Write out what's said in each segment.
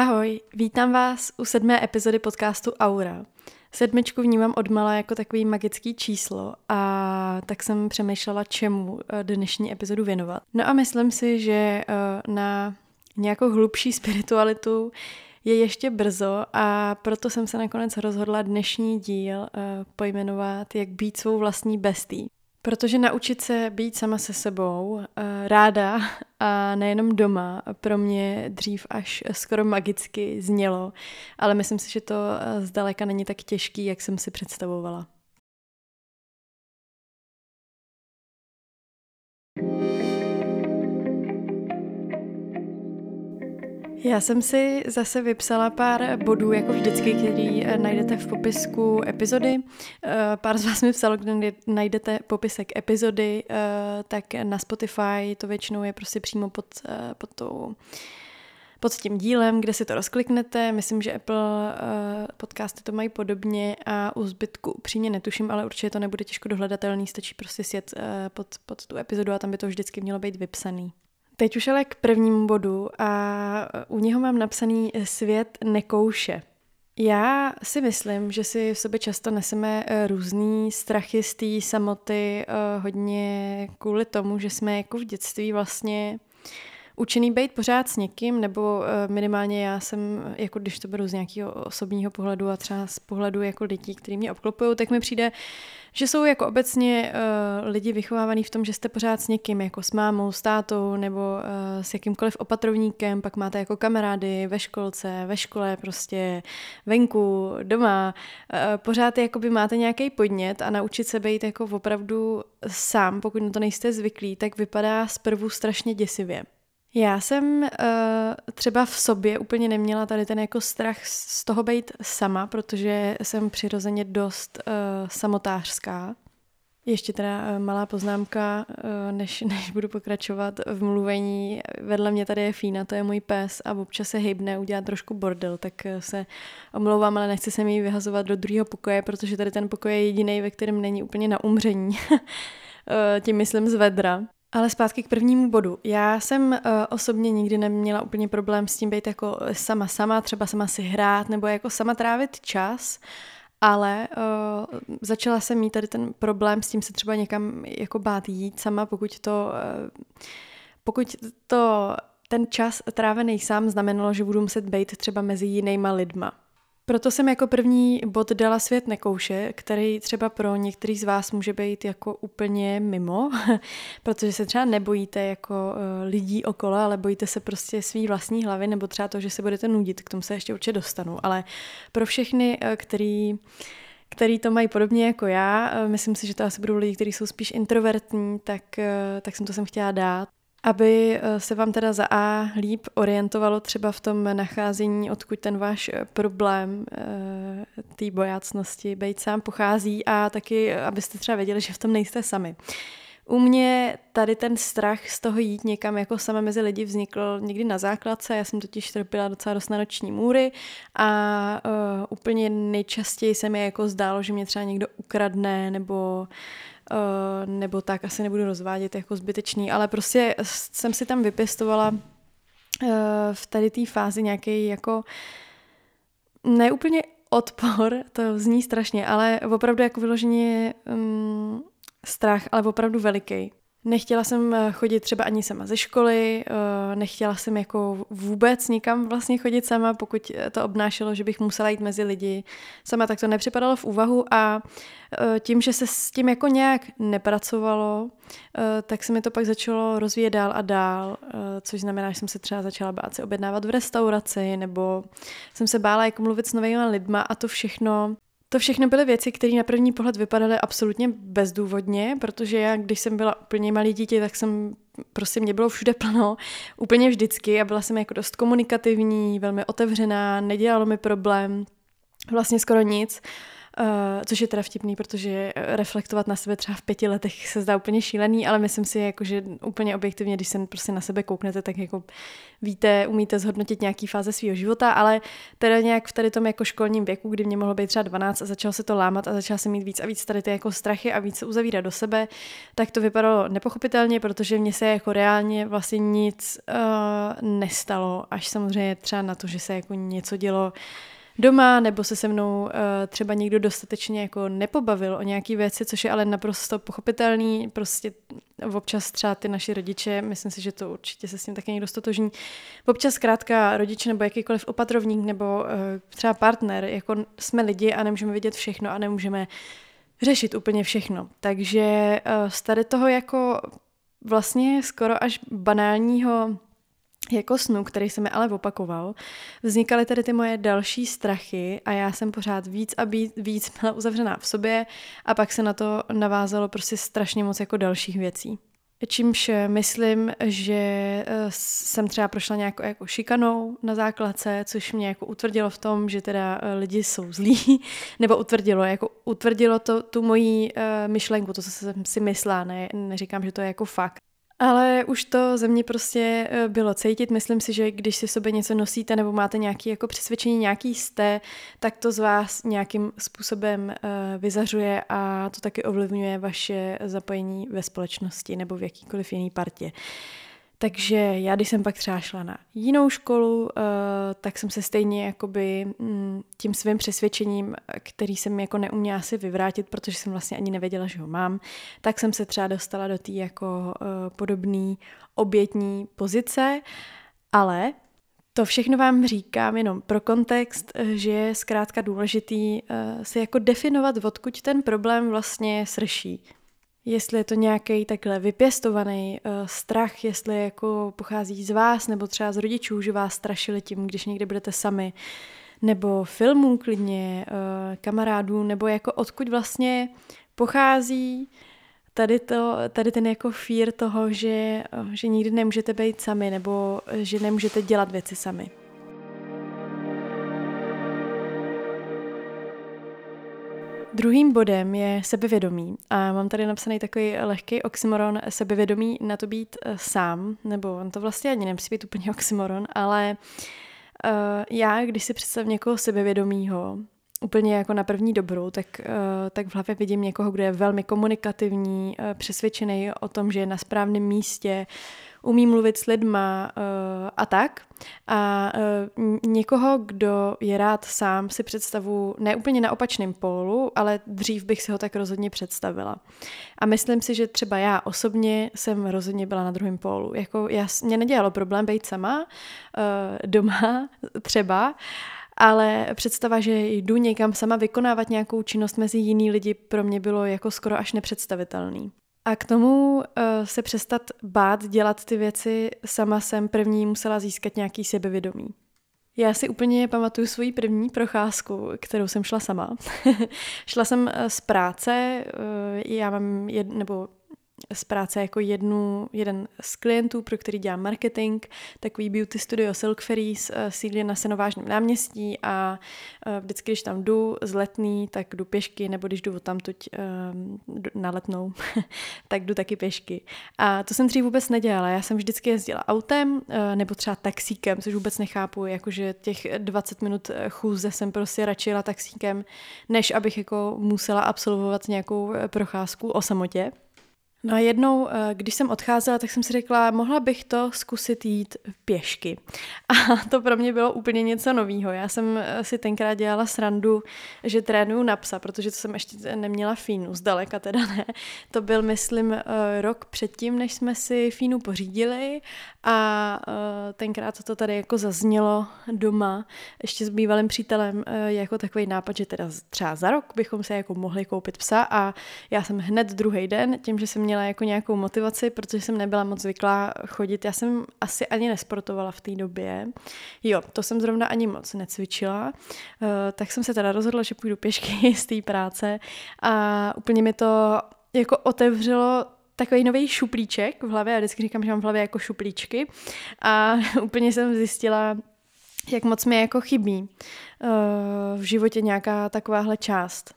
Ahoj, vítám vás u sedmé epizody podcastu Aura. Sedmičku vnímám odmala jako takový magický číslo a tak jsem přemýšlela, čemu eh, dnešní epizodu věnovat. No a myslím si, že eh, na nějakou hlubší spiritualitu je ještě brzo a proto jsem se nakonec rozhodla dnešní díl eh, pojmenovat Jak být svou vlastní bestí. Protože naučit se být sama se sebou, eh, ráda a nejenom doma, pro mě dřív až skoro magicky znělo, ale myslím si, že to eh, zdaleka není tak těžký, jak jsem si představovala. Já jsem si zase vypsala pár bodů, jako vždycky, který eh, najdete v popisku epizody. Eh, pár z vás mi psalo, kde najdete popisek epizody, eh, tak na Spotify to většinou je prostě přímo pod, pod tou pod tím dílem, kde si to rozkliknete. Myslím, že Apple podcasty to mají podobně a u zbytku upřímně netuším, ale určitě to nebude těžko dohledatelný, stačí prostě sjet pod, pod tu epizodu a tam by to vždycky mělo být vypsaný. Teď už ale k prvnímu bodu a u něho mám napsaný svět nekouše. Já si myslím, že si v sobě často neseme eh, různý strachy z té samoty eh, hodně kvůli tomu, že jsme jako v dětství vlastně učený být pořád s někým, nebo eh, minimálně já jsem, jako když to beru z nějakého osobního pohledu a třeba z pohledu jako lidí, kteří mě obklopují, tak mi přijde, že jsou jako obecně uh, lidi vychovávaní v tom, že jste pořád s někým, jako s mámou, s tátou nebo uh, s jakýmkoliv opatrovníkem, pak máte jako kamarády ve školce, ve škole, prostě venku, doma. Pořád jakoby máte nějaký podnět a naučit se být jako opravdu sám, pokud na to nejste zvyklí, tak vypadá zprvu strašně děsivě. Já jsem uh, třeba v sobě úplně neměla tady ten jako strach z toho být sama, protože jsem přirozeně dost uh, samotářská. Ještě teda uh, malá poznámka, než, než budu pokračovat v mluvení. Vedle mě tady je Fína, to je můj pes a občas se hejbne, udělá trošku bordel, tak se omlouvám, ale nechci se mi vyhazovat do druhého pokoje, protože tady ten pokoj je jediný, ve kterém není úplně na umření. Tím myslím z vedra. Ale zpátky k prvnímu bodu. Já jsem uh, osobně nikdy neměla úplně problém s tím být jako sama sama, třeba sama si hrát nebo jako sama trávit čas, ale uh, začala jsem mít tady ten problém s tím se třeba někam jako bát jít sama, pokud to, uh, pokud to ten čas trávený sám znamenalo, že budu muset být třeba mezi jinýma lidma. Proto jsem jako první bod dala svět nekouše, který třeba pro některý z vás může být jako úplně mimo, protože se třeba nebojíte jako uh, lidí okolo, ale bojíte se prostě svý vlastní hlavy nebo třeba to, že se budete nudit, k tomu se ještě určitě dostanu. Ale pro všechny, uh, který který to mají podobně jako já, uh, myslím si, že to asi budou lidi, kteří jsou spíš introvertní, tak, tak jsem to sem chtěla dát aby eh, se vám teda za A líp orientovalo třeba v tom nacházení, odkud ten váš eh, problém eh, té bojácnosti být sám pochází a taky, abyste třeba věděli, že v tom nejste sami. U mě tady ten strach z toho jít někam jako sama mezi lidi vznikl někdy na základce, já jsem totiž trpěla docela dost na noční můry a uh, úplně nejčastěji se mi jako zdálo, že mě třeba někdo ukradne nebo nebo tak, asi nebudu rozvádět jako zbytečný, ale prostě jsem si tam vypěstovala uh, v tady té fázi nějaký jako neúplně odpor, to zní strašně, ale opravdu jako vyloženě um, strach, ale opravdu veliký. Nechtěla jsem eh, chodit třeba ani sama ze školy, eh, nechtěla jsem jako vůbec nikam vlastně chodit sama, pokud to obnášelo, že bych musela jít mezi lidi. Sama tak to nepřipadalo v úvahu a eh, tím, že se s tím jako nějak nepracovalo, tak se mi to pak začalo rozvíjet dál a dál, což znamená, že jsem se třeba začala bát se objednávat v restauraci, nebo jsem se bála jako mluvit s novými lidma a to všechno to všechno byly věci, které na první pohled vypadaly absolutně bezdůvodně, protože já, když jsem byla úplně malý dítě, tak jsem prostě mě bylo všude plno, úplně vždycky a byla jsem jako dost komunikativní, velmi otevřená, nedělalo mi problém, vlastně skoro nic. Uh, což je teda vtipný, protože reflektovat na sebe třeba v pěti letech se zdá úplně šílený, ale myslím si, jako, že úplně objektivně, když se prostě na sebe kouknete, tak jako víte, umíte zhodnotit nějaký fáze svého života, ale teda nějak v tady tom jako školním věku, kdy mě mohlo být třeba 12 a začalo se to lámat a začala se mít víc a víc tady ty jako strachy a víc se uzavírat do sebe, tak to vypadalo nepochopitelně, protože mě se jako reálně vlastně nic uh, nestalo, až samozřejmě třeba na to, že se jako něco dělo doma, nebo se se mnou uh, třeba někdo dostatečně jako nepobavil o nějaký věci, což je ale naprosto pochopitelný, prostě občas třeba ty naši rodiče, myslím si, že to určitě se s tím taky někdo stotožní, občas zkrátka rodiče nebo jakýkoliv opatrovník nebo uh, třeba partner, jako jsme lidi a nemůžeme vidět všechno a nemůžeme řešit úplně všechno. Takže uh, z tady toho jako vlastně skoro až banálního jako snu, který se mi ale opakoval, vznikaly tady ty moje další strachy a já jsem pořád víc a víc, víc byla uzavřená v sobě a pak se na to navázalo prostě strašně moc jako dalších věcí. Čímž myslím, že eh, jsem třeba prošla nějakou jako šikanou na základce, což mě jako utvrdilo v tom, že teda eh, lidi jsou zlí, nebo utvrdilo, jako utvrdilo to tu moji myšlenku, to, co jsem si myslela, ne, neříkám, že to je jako fakt. Ale už to ze mě prostě eh, bylo cítit. Myslím si, že když si v sobě něco nosíte nebo máte nějaké jako přesvědčení, nějaký jste, tak to z vás nějakým způsobem eh, vyzařuje a to taky ovlivňuje vaše zapojení ve společnosti nebo v jakýkoliv jiný partě. Takže já, když jsem pak třeba šla na jinou školu, uh, tak jsem se stejně jakoby mm, tím svým přesvědčením, který jsem jako neuměla si vyvrátit, protože jsem vlastně ani nevěděla, že ho mám, tak jsem se třeba dostala do té jako uh, podobné obětní pozice, ale to všechno vám říkám jenom pro kontext, že je zkrátka důležitý uh, si jako definovat, odkud ten problém vlastně srší. Jestli je to nějaký takhle vypěstovaný uh, strach, jestli jako pochází z vás nebo třeba z rodičů, že vás strašili tím, když někde budete sami, nebo filmů klidně, uh, kamarádů, nebo jako odkud vlastně pochází tady, to, tady ten jako fear toho, že, uh, že nikdy nemůžete být sami, nebo že nemůžete dělat věci sami. Druhým bodem je sebevědomí. A mám tady napsaný takový lehký oxymoron sebevědomí na to být uh, sám, nebo on to vlastně ani nemusí být úplně oxymoron, ale uh, já, když si představím někoho sebevědomího, úplně jako na první dobrou, tak, uh, tak v hlavě vidím někoho, kdo je velmi komunikativní, uh, přesvědčený o tom, že je na správném místě, umí mluvit s lidma uh, a tak. A uh, někoho, kdo je rád sám, si představu ne úplně na opačném pólu, ale dřív bych si ho tak rozhodně představila. A myslím si, že třeba já osobně jsem rozhodně byla na druhém pólu. Jako já, mě nedělalo problém být sama uh, doma třeba, ale představa, že jdu někam sama vykonávat nějakou činnost mezi jiný lidi, pro mě bylo jako skoro až nepředstavitelný. A k tomu uh, se přestat bát dělat ty věci sama jsem první musela získat nějaký sebevědomí. Já si úplně pamatuju svoji první procházku, kterou jsem šla sama. šla jsem eh, z práce, uh, já mám, jed, nebo z práce jako jednu, jeden z klientů, pro který dělám marketing, takový beauty studio Silk Ferries, eh, sídlí na Senovážném náměstí a eh, vždycky, když tam jdu z letný, tak jdu pěšky, nebo když jdu tamtuť um, na letnou, tak jdu taky pěšky. A to jsem dřív vůbec nedělala, já jsem vždycky jezdila autem nebo třeba taxíkem, což vůbec nechápu, jakože těch 20 minut chůze jsem prostě radši jela taxíkem, než abych jako musela absolvovat nějakou procházku o samotě. No a jednou, eh, když jsem odcházela, tak jsem si řekla, mohla bych to zkusit jít pěšky. A to pro mě bylo úplně něco nového. Já jsem eh, si tenkrát dělala srandu, že trénuju na psa, protože to jsem ještě neměla fínu, zdaleka teda ne. To byl, myslím, eh, rok předtím, než jsme si fínu pořídili a tenkrát to tady jako zaznělo doma, ještě s bývalým přítelem, jako takový nápad, že teda třeba za rok bychom si jako mohli koupit psa a já jsem hned druhý den, tím, že jsem měla jako nějakou motivaci, protože jsem nebyla moc zvyklá chodit. Já jsem asi ani nesportovala v té době. Jo, to jsem zrovna ani moc necvičila. Uh, tak jsem se teda rozhodla, že půjdu pěšky z té práce a úplně mi to jako otevřelo takový nový šuplíček v hlavě. Já vždycky říkám, že mám v hlavě jako šuplíčky. A úplně jsem zjistila, jak moc mi jako chybí uh, v životě nějaká takováhle část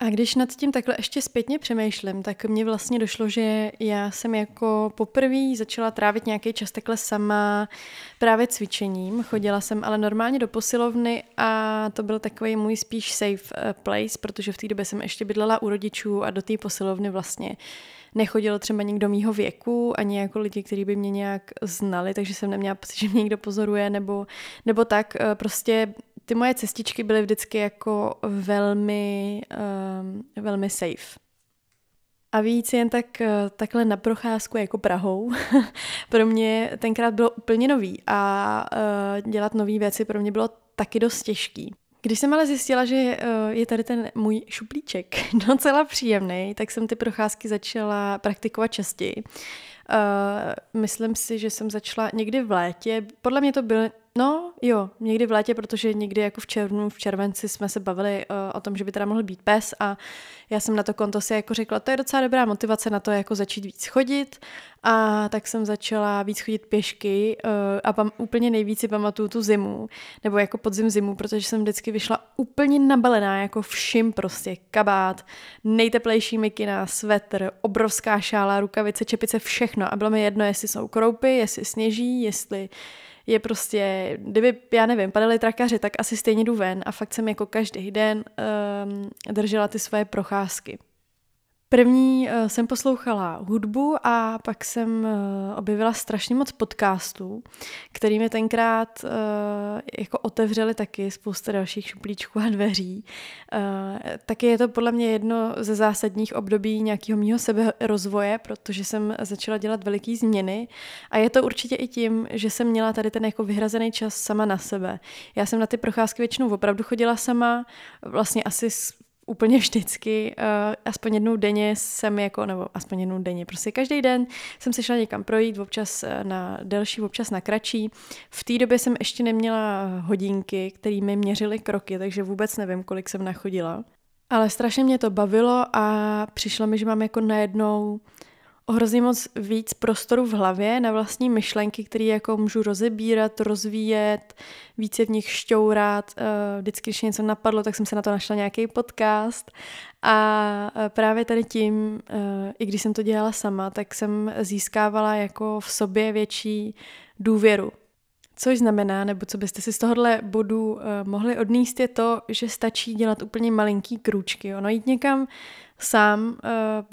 A když nad tím takhle ještě zpětně přemýšlím, tak mně vlastně došlo, že já jsem jako poprvé začala trávit nějaký čas takhle sama právě cvičením. Chodila jsem ale normálně do posilovny a to byl takový můj spíš safe eh, place, protože v té době jsem ještě bydlela u rodičů a do té posilovny vlastně nechodilo třeba nikdo mýho věku, ani jako lidi, kteří by mě nějak znali, takže jsem neměla pocit, že mě někdo pozoruje, nebo, nebo tak. Eh, prostě ty moje cestičky byly vždycky jako velmi, um, velmi safe. A víc jen tak, eh, takhle na procházku jako Prahou. pro mě tenkrát bylo úplně nový a uh, dělat nové věci pro mě bylo taky dost těžký. Když jsem ale zjistila, že uh, je tady ten můj šuplíček docela příjemný, tak jsem ty procházky začala praktikovat častěji. Uh, myslím si, že jsem začala někdy v létě. Podle mě to byl No jo, někdy v létě, protože někdy jako v červnu, v červenci jsme se bavili uh, o tom, že by teda mohl být pes a já jsem na to konto si jako řekla, to je docela dobrá motivace na to jako začít víc chodit. A tak jsem začala víc chodit pěšky uh, a pam, úplně nejvíc si pamatuju tu zimu, nebo jako podzim zimu, protože jsem vždycky vyšla úplně nabalená, jako všim prostě, kabát, nejteplejší mikina, svetr, obrovská šála, rukavice, čepice, všechno. A bylo mi jedno, jestli jsou kroupy, jestli sněží, jestli je prostě, kdyby, já nevím, padaly trakaři, tak asi stejně jdu ven a fakt jsem jako každý den um, držela ty svoje procházky. První uh, jsem poslouchala hudbu a pak jsem uh, objevila strašně moc podcastů, který mi tenkrát uh, jako otevřeli taky spousta dalších šuplíčků a dveří. Taky je to podle mě jedno ze zásadních období nějakého mýho seberozvoje, protože jsem začala dělat veliký změny a je to určitě i tím, že jsem měla tady ten jako vyhrazený čas sama na sebe. Já jsem na ty procházky většinou opravdu chodila sama, vlastně asi úplně vždycky, uh, aspoň jednou denně jsem jako, nebo aspoň jednou denně, prostě každý den jsem se šla někam projít, občas eh, na delší, občas na kratší. V té době jsem ještě neměla hodinky, které mi měřily kroky, takže vůbec nevím, kolik jsem nachodila. Ale strašně mě to bavilo a přišlo mi, že mám jako najednou hrozně moc víc prostoru v hlavě na vlastní myšlenky, které jako můžu rozebírat, rozvíjet, více v nich šťourat. Eh, vždycky, když něco napadlo, tak jsem se na to našla nějaký podcast. A eh, právě tady tím, eh, i když jsem to dělala sama, tak jsem získávala jako v sobě větší důvěru. Což znamená, nebo co byste si z tohohle bodu mohli odníst, je to, že stačí dělat úplně malinký krůčky. Ono jít někam sám uh,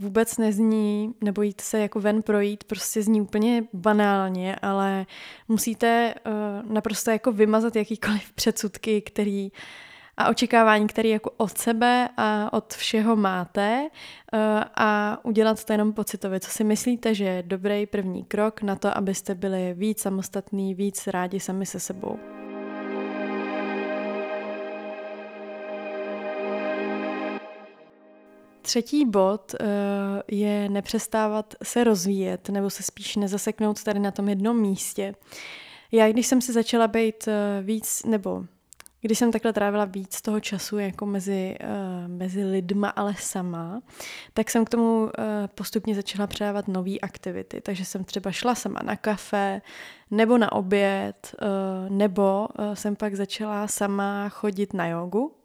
vůbec nezní, nebo jít se jako ven projít, prostě zní úplně banálně, ale musíte uh, naprosto jako vymazat jakýkoliv předsudky, který a očekávání, které jako od sebe a od všeho máte uh, a udělat to jenom pocitově. Co si myslíte, že je dobrý první krok na to, abyste byli víc samostatní, víc rádi sami se sebou? Třetí bod uh, je nepřestávat se rozvíjet nebo se spíš nezaseknout tady na tom jednom místě. Já, když jsem si začala být uh, víc, nebo když jsem takhle trávila víc toho času jako mezi, uh, mezi lidma, ale sama, tak jsem k tomu postupně začala předávat nové aktivity. Takže jsem třeba šla sama na kafe, nebo na oběd, nebo jsem pak začala sama chodit na jogu,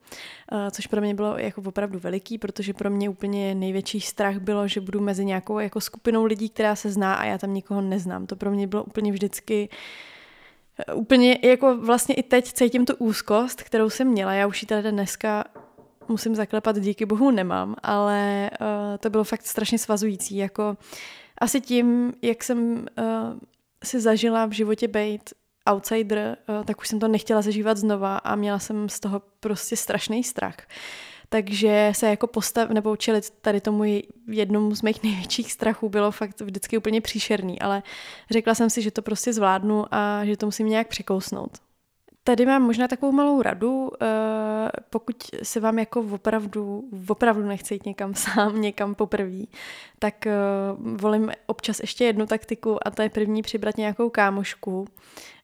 což pro mě bylo jako opravdu veliký, protože pro mě úplně největší strach bylo, že budu mezi nějakou jako skupinou lidí, která se zná a já tam nikoho neznám. To pro mě bylo úplně vždycky e, úplně jako vlastně i teď cítím tu úzkost, kterou jsem měla. Já už ji tady dneska musím zaklepat, díky bohu nemám, ale uh, to bylo fakt strašně svazující. Jako asi tím, jak jsem uh, si zažila v životě být outsider, eh, tak už jsem to nechtěla zažívat znova a měla jsem z toho prostě strašný strach. Takže se jako postav, nebo čelit tady tomu jednomu z mých největších strachů bylo fakt vždycky úplně příšerný, ale řekla jsem si, že to prostě zvládnu a že to musím nějak překousnout. Tady mám možná takovou malou radu, eh, pokud se vám jako opravdu, opravdu nechce jít někam sám, někam poprvé, tak eh, volím občas ještě jednu taktiku a to je první přibrat nějakou kámošku,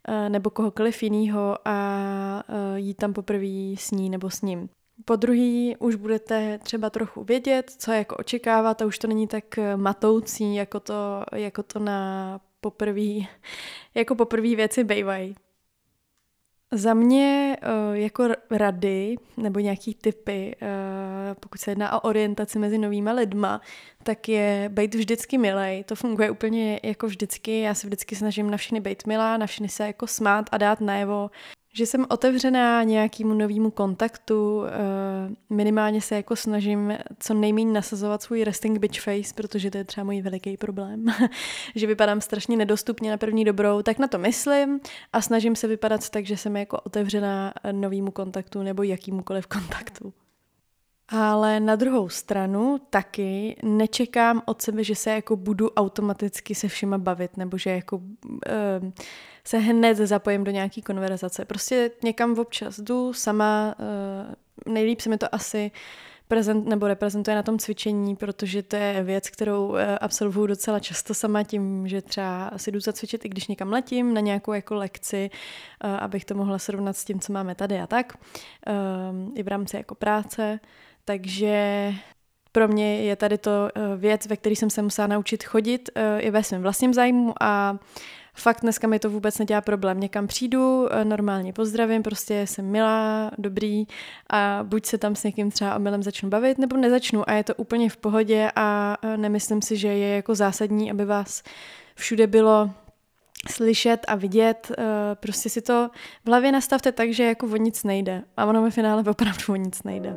Eh, nebo kohokoliv jiného a jít tam poprvé s ní nebo s ním. Po druhý už budete třeba trochu vědět, co jako očekávat a už to není tak matoucí, jako to, jako to na poprvé, jako poprvé věci bývají. Za mě eh, jako rady nebo nějaký typy, eh, pokud se jedná o orientaci mezi novýma lidma, tak je být vždycky milej. To funguje úplně jako vždycky. Já se vždycky snažím na všechny být milá, na všechny se jako smát a dát najevo, že jsem otevřená nějakému novému kontaktu, eh, minimálně se jako snažím co nejméně nasazovat svůj resting bitch face, protože to je třeba můj veliký problém, že vypadám strašně nedostupně na první dobrou, tak na to myslím a snažím se vypadat tak, že jsem jako otevřená novému kontaktu nebo jakýmukoliv kontaktu. Ale na druhou stranu taky nečekám od sebe, že se jako budu automaticky se všema bavit, nebo že jako uh, se hned zapojím do nějaký konverzace. Prostě někam občas jdu sama, uh, nejlíp se mi to asi prezent, nebo reprezentuje na tom cvičení, protože to je věc, kterou uh, absolvuju docela často sama tím, že třeba si jdu zacvičit, i když někam letím na nějakou jako lekci, abych to mohla srovnat s tím, co máme tady a tak, i v rámci jako práce. Takže pro mě je tady to eh, věc, ve které jsem se musela naučit chodit eh, i ve svém vlastním zájmu a fakt dneska mi to vůbec nedělá problém. Někam přijdu, eh, normálně pozdravím, prostě jsem milá, dobrý a buď se tam s někým třeba omylem začnu bavit, nebo nezačnu a je to úplně v pohodě a nemyslím si, že je jako zásadní, aby vás všude bylo slyšet a vidět, prostě si to v hlavě nastavte tak, že jako o nic nejde. A ono ve finále opravdu o nic nejde.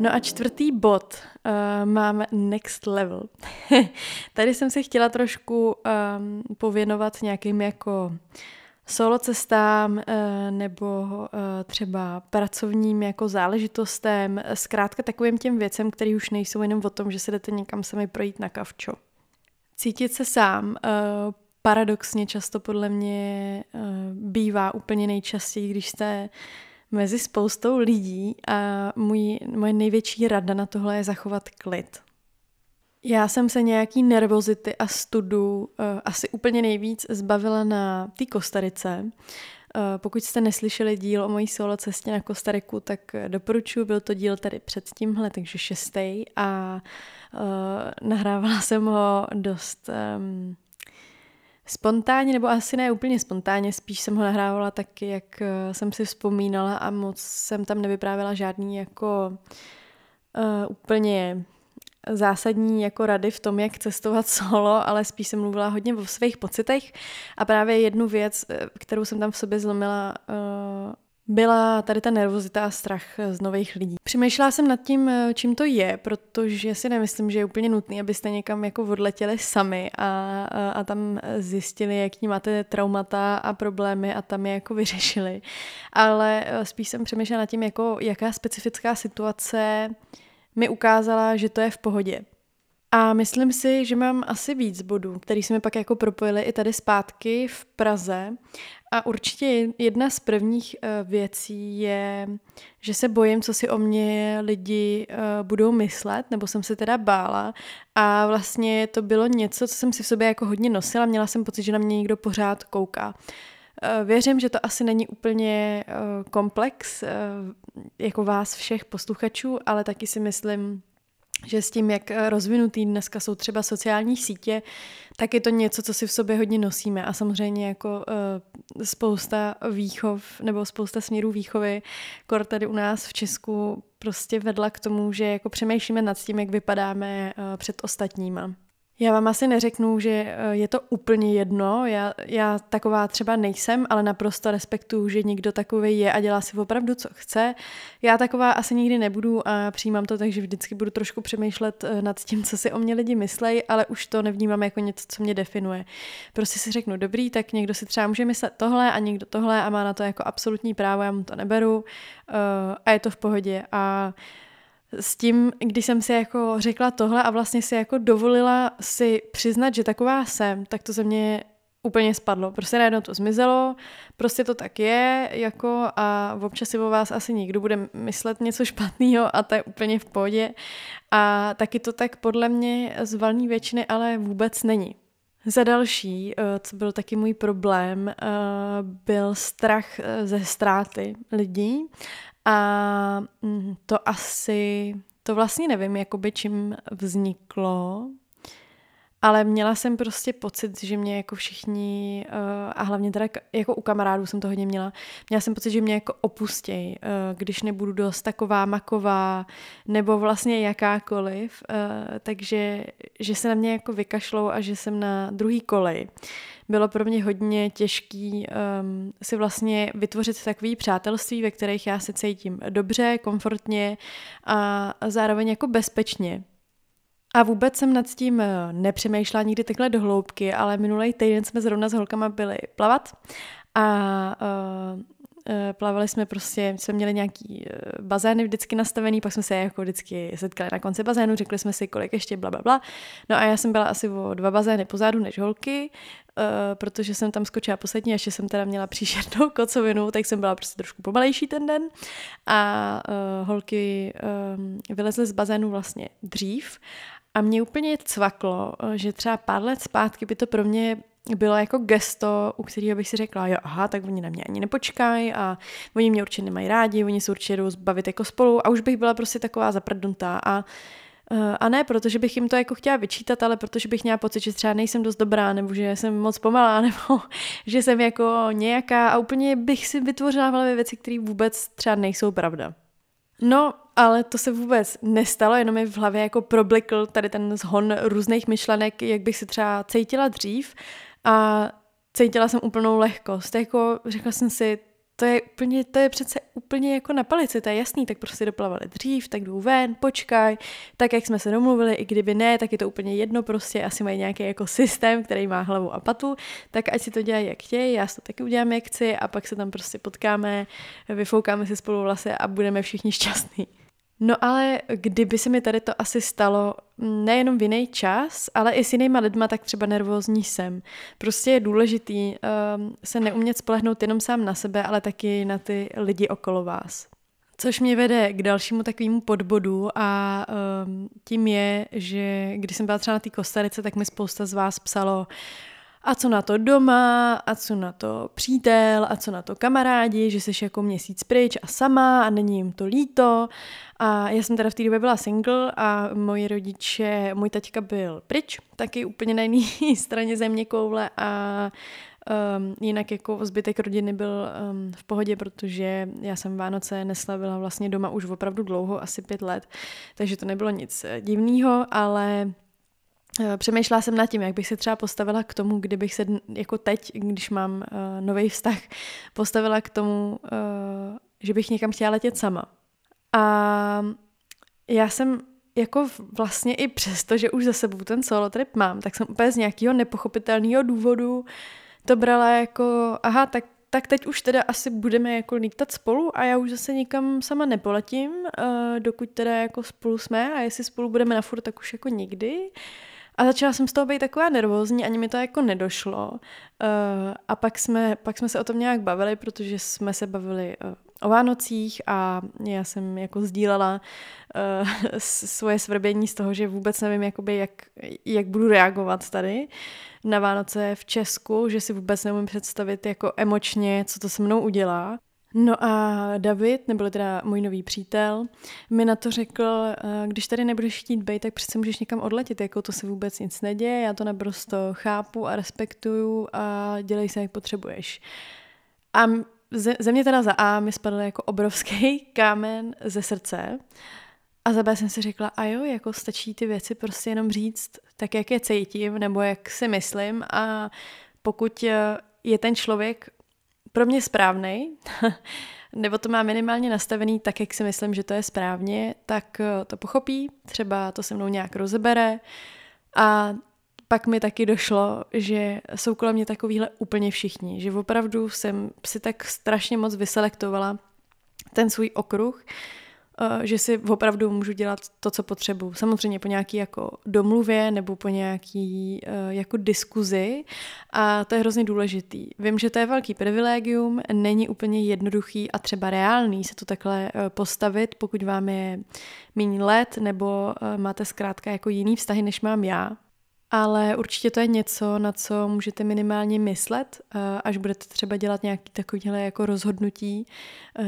No a čtvrtý bod uh, máme next level. Tady jsem se chtěla trošku um, pověnovat nějakým jako solo cestám uh, nebo uh, třeba pracovním jako záležitostem, zkrátka takovým těm věcem, které už nejsou jenom o tom, že se jdete někam sami projít na kavčo. Cítit se sám paradoxně často podle mě bývá úplně nejčastěji, když jste mezi spoustou lidí a můj, moje největší rada na tohle je zachovat klid. Já jsem se nějaký nervozity a studu uh, asi úplně nejvíc zbavila na té Kostarice. Uh, pokud jste neslyšeli díl o mojí solo cestě na Kostariku, tak doporučuji, byl to díl tady před tímhle, takže šestý a uh, nahrávala jsem ho dost um, Spontánně, nebo asi ne úplně spontánně, spíš jsem ho nahrávala taky, jak eh, jsem si vzpomínala a moc jsem tam nevyprávěla žádný jako uh, úplně zásadní jako rady v tom, jak cestovat solo, ale spíš jsem mluvila hodně o svých pocitech. A právě jednu věc, eh, kterou jsem tam v sobě zlomila, uh, byla tady ta nervozita a strach z nových lidí. Přemýšlela jsem nad tím, eh, čím to je, protože si nemyslím, že je úplně nutné, abyste někam jako odletěli sami a, a, tam zjistili, jaký máte traumata a problémy a tam je jako vyřešili. Ale eh, spíš jsem přemýšlela nad tím, jako jaká specifická situace mi ukázala, že to je v pohodě. A myslím si, že mám asi víc bodů, který jsme pak jako propojili i tady zpátky v Praze. A určitě jedna z prvních uh, věcí je, že se bojím, co si o mě lidi uh, budou myslet, nebo jsem se teda bála. A vlastně to bylo něco, co jsem si v sobě jako hodně nosila. Měla jsem pocit, že na mě někdo pořád kouká. Uh, věřím, že to asi není úplně komplex jako vás všech posluchačů, ale taky si myslím, že s tím, jak eh, rozvinutý dneska jsou třeba sociální sítě, tak je to něco, co si v sobě hodně nosíme a samozřejmě jako uh, spousta výchov nebo spousta směrů výchovy, kor tady u nás v Česku prostě vedla k tomu, že jako přemýšlíme nad tím, jak vypadáme uh, před ostatníma. Já vám asi neřeknu, že eh, je to úplně jedno, já, já taková třeba nejsem, ale naprosto respektuju, že někdo takový je a dělá si opravdu, co chce. Já taková asi nikdy nebudu a přijímám to tak, že vždycky budu trošku přemýšlet eh, nad tím, co si o mě lidi myslej, ale už to nevnímám jako něco, co mě definuje. Prostě si řeknu, dobrý, tak někdo si třeba může myslet tohle a někdo tohle a má na to jako absolutní právo, já mu to neberu uh, a je to v pohodě. A s tím, když jsem si jako řekla tohle a vlastně si jako dovolila si přiznat, že taková jsem, tak to ze mě úplně spadlo. Prostě najednou to zmizelo, prostě to tak je, jako a občas si o vás asi někdo bude myslet něco špatného a to je úplně v pohodě. A taky to tak podle mě z valní většiny ale vůbec není. Za další, eh, co byl taky můj problém, eh, byl strach eh, ze ztráty lidí a mm, to asi, to vlastně nevím, jakoby čím vzniklo, ale měla jsem prostě pocit, že mě jako všichni, uh, a hlavně teda jako u kamarádů jsem to hodně měla, měla jsem pocit, že mě jako opustěj, uh, když nebudu dost taková maková, nebo vlastně jakákoliv, uh, takže že se na mě jako vykašlou a že jsem na druhý kolej. Bylo pro mě hodně těžký um, si vlastně vytvořit takový přátelství, ve kterých já se cítím dobře, komfortně a zároveň jako bezpečně. A vůbec jsem nad tím eh, nepřemýšlela nikdy takhle do hloubky, ale minulý týden jsme zrovna s holkama byli plavat a uh, plavali jsme prostě, jsme měli nějaký bazény vždycky nastavený, pak jsme se jako vždycky setkali na konci bazénu, řekli jsme si, kolik ještě bla, bla, bla. No a já jsem byla asi o dva bazény pozadu než holky, protože jsem tam skočila poslední, ještě jsem teda měla příšernou kocovinu, tak jsem byla prostě trošku pomalejší ten den a holky vylezly z bazénu vlastně dřív a mě úplně cvaklo, že třeba pár let zpátky by to pro mě bylo jako gesto, u kterého bych si řekla, jo, aha, tak oni na mě ani nepočkají a oni mě určitě nemají rádi, oni se určitě jdou zbavit jako spolu. A už bych byla prostě taková zaprdnutá. A eh, a ne protože bych jim to jako chtěla vyčítat, ale protože bych měla pocit, že třeba nejsem dost dobrá, nebo že jsem moc pomalá, nebo že jsem jako nějaká. A úplně bych si vytvořila v věci, které vůbec třeba nejsou pravda. No, ale to se vůbec nestalo, jenom mi v hlavě jako problikl tady ten zhon různých myšlenek, jak bych se třeba cítila dřív a cítila jsem úplnou lehkost. Jako řekla jsem si, to je, úplně, to je přece úplně jako na palici, to je jasný, tak prostě doplavali dřív, tak jdu ven, počkaj, tak jak jsme se domluvili, i kdyby ne, tak je to úplně jedno, prostě asi mají nějaký jako systém, který má hlavu a patu, tak ať si to dělají jak chtějí, já si to taky udělám jak chci a pak se tam prostě potkáme, vyfoukáme si spolu vlasy a budeme všichni šťastní. No ale kdyby se mi tady to asi stalo nejenom v jiný čas, ale i s jinýma lidma, tak třeba nervózní jsem. Prostě je důležitý um, se neumět spolehnout jenom sám na sebe, ale taky na ty lidi okolo vás. Což mě vede k dalšímu takovému podbodu a um, tím je, že když jsem byla třeba na té Kostarice, tak mi spousta z vás psalo, a co na to doma, a co na to přítel, a co na to kamarádi, že jsi jako měsíc pryč a sama a není jim to líto. A já jsem teda v té době byla single a moji rodiče, můj taťka byl pryč, taky úplně na jiné straně země koule a Um, jinak jako zbytek rodiny byl um, v pohodě, protože já jsem Vánoce neslavila vlastně doma už opravdu dlouho, asi pět let, takže to nebylo nic divného, ale Eh, přemýšlela jsem nad tím, jak bych se třeba postavila k tomu, kdybych se jako teď, když mám uh, eh, nový vztah, postavila k tomu, uh, že bych někam chtěla letět sama. A já jsem jako vlastně i přesto, že už za sebou ten solo trip mám, tak jsem úplně z nějakého nepochopitelného důvodu to brala jako, aha, tak, tak teď už teda asi budeme jako lítat spolu a já už zase nikam sama nepoletím, uh, dokud teda jako spolu jsme a jestli spolu budeme na furt, tak už jako nikdy. A začala jsem z toho být taková nervózní, ani mi to jako nedošlo. Uh, a pak jsme, pak jsme se o tom nějak bavili, protože jsme se bavili uh, o Vánocích a já jsem jako sdílela uh, svoje svrbění z toho, že vůbec nevím, jakoby, jak, jak budu reagovat tady na Vánoce v Česku, že si vůbec neumím představit jako emočně, co to se mnou udělá. No a David, nebo teda můj nový přítel, mi na to řekl, eh, když tady nebudeš chtít být, tak přece můžeš někam odletět, jako to se vůbec nic neděje, já to naprosto chápu a respektuju a dělej se, jak potřebuješ. A ze, mě teda za A mi spadl jako obrovský kámen ze srdce a za B jsem si řekla, a jo, jako stačí ty věci prostě jenom říct tak, jak je cítím, nebo jak si myslím a pokud je ten člověk pro mě správný, nebo to má minimálně nastavený tak, jak si myslím, že to je správně, tak eh, to pochopí, třeba to se mnou nějak rozebere. A pak mi taky došlo, že jsou kolem mě takovýhle úplně všichni, že opravdu jsem si tak strašně moc vyselektovala ten svůj okruh, že si opravdu můžu dělat to, co potřebuju. Samozřejmě po nějaký jako domluvě nebo po nějaký eh, jako diskuzi a to je hrozně důležitý. Vím, že to je velký privilegium, není úplně jednoduchý a třeba reálný se to takhle eh, postavit, pokud vám je méně let nebo máte zkrátka jako jiný vztahy, než mám já. Ale určitě to je něco, na co můžete minimálně myslet, eh, až budete třeba dělat nějaký takovýhle jako rozhodnutí, eh,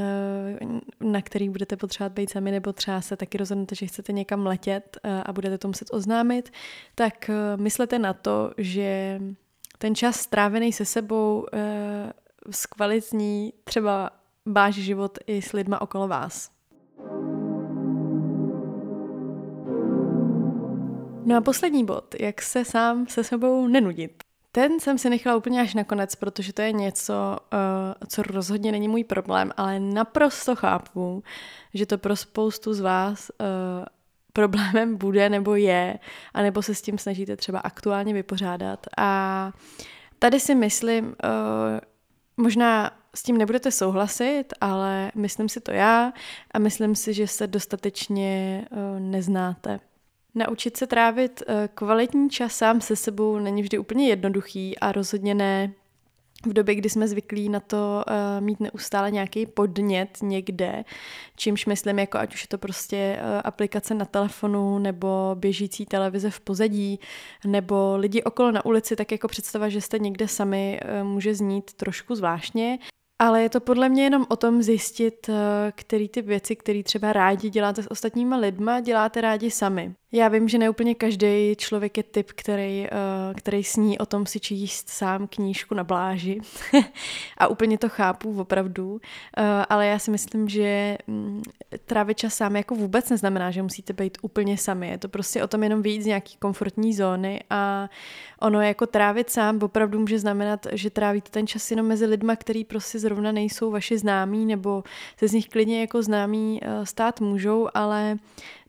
na který budete potřebovat být sami, nebo třeba se taky rozhodnete, že chcete někam letět eh, a budete to muset oznámit, tak myslete na to, že ten čas strávený se sebou zkvalitní třeba váš život i s lidma okolo vás. No a poslední bod, jak se sám se sebou nenudit. Ten jsem si nechala úplně až nakonec, protože to je něco, uh, co rozhodně není můj problém, ale naprosto chápu, že to pro spoustu z vás uh, problémem bude nebo je, anebo se s tím snažíte třeba aktuálně vypořádat. A tady si myslím, uh, možná s tím nebudete souhlasit, ale myslím si to já a myslím si, že se dostatečně neznáte. Naučit se trávit eh, kvalitní čas sám se sebou není vždy úplně jednoduchý a rozhodně ne v době, kdy jsme zvyklí na to uh, mít neustále nějaký podnět někde, čímž myslím, jako ať už je to prostě uh, aplikace na telefonu nebo běžící televize v pozadí, nebo lidi okolo na ulici, tak jako představa, že jste někde sami, uh, může znít trošku zvláštně. Ale je to podle mě jenom o tom zjistit, který ty věci, které třeba rádi děláte s ostatníma lidma, děláte rádi sami. Já vím, že neúplně každý člověk je typ, který, uh, který sní o tom si číst sám knížku na pláži. a úplně to chápu, opravdu. Uh, ale já si myslím, že um, trávit čas sám jako vůbec neznamená, že musíte být úplně sami. Je to prostě o tom jenom vyjít z nějaký komfortní zóny a ono jako trávit sám opravdu může znamenat, že trávíte ten čas jenom mezi lidma, který prostě zrovna nejsou vaši známí nebo se z nich klidně jako známí uh, stát můžou, ale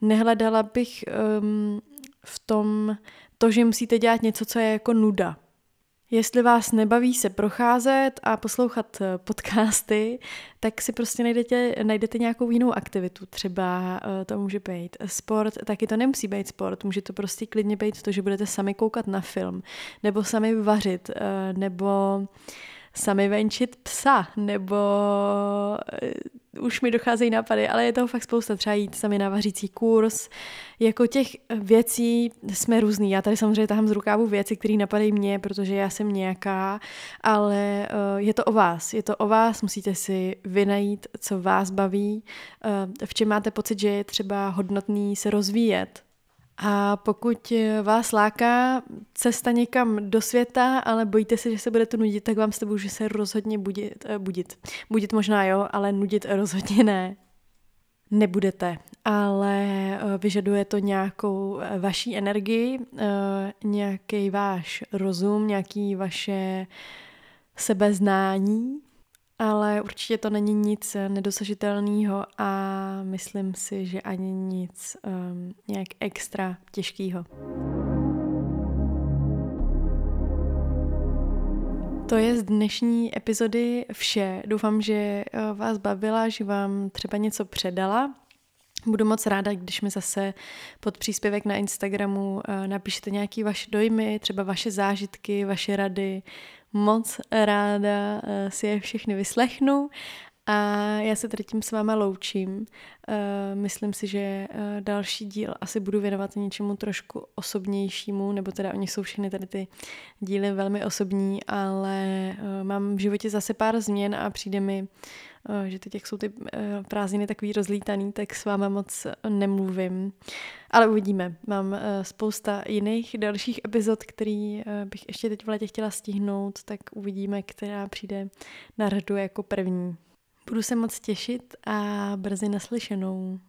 nehledala bych um, v tom to, že musíte dělat něco, co je jako nuda. Jestli vás nebaví se procházet a poslouchat eh, podcasty, tak si prostě najdete, najdete nějakou jinou aktivitu. Třeba uh, to může být sport, taky to nemusí být sport, může to prostě klidně být to, že budete sami koukat na film, nebo sami vařit, uh, nebo sami venčit psa, nebo už mi docházejí nápady, ale je toho fakt spousta. Třeba jít sami na vařící kurz. Jako těch věcí jsme různý. Já tady samozřejmě tahám z rukávu věci, které napadají mě, protože já jsem nějaká, ale uh, je to o vás. Je to o vás, musíte si vynajít, co vás baví, uh, v čem máte pocit, že je třeba hodnotný se rozvíjet, a pokud vás láká cesta někam do světa, ale bojíte se, že se budete nudit, tak vám s tebou, že se rozhodně budit, eh, budit. Budit možná jo, ale nudit rozhodně ne. Nebudete, ale eh, vyžaduje to nějakou eh, vaší energii, nějaký váš rozum, nějaký vaše sebeznání ale určitě to není nic nedosažitelného a myslím si, že ani nic um, nějak extra těžkého. To je z dnešní epizody vše. Doufám, že uh, vás bavila, že vám třeba něco předala. Budu moc ráda, když mi zase pod příspěvek na Instagramu uh, napíšete nějaké vaše dojmy, třeba vaše zážitky, vaše rady, moc ráda eh, si je všechny vyslechnu a já se tady tím s váma loučím. Eh, myslím si, že eh, další díl asi budu věnovat něčemu trošku osobnějšímu, nebo teda oni jsou všechny tady ty díly velmi osobní, ale mám v životě zase pár změn a přijde mi, že teď, jak jsou ty prázdniny takový rozlítaný, tak s váma moc nemluvím. Ale uvidíme. Mám spousta jiných dalších epizod, který bych ještě teď v letě chtěla stihnout, tak uvidíme, která přijde na radu jako první. Budu se moc těšit a brzy naslyšenou.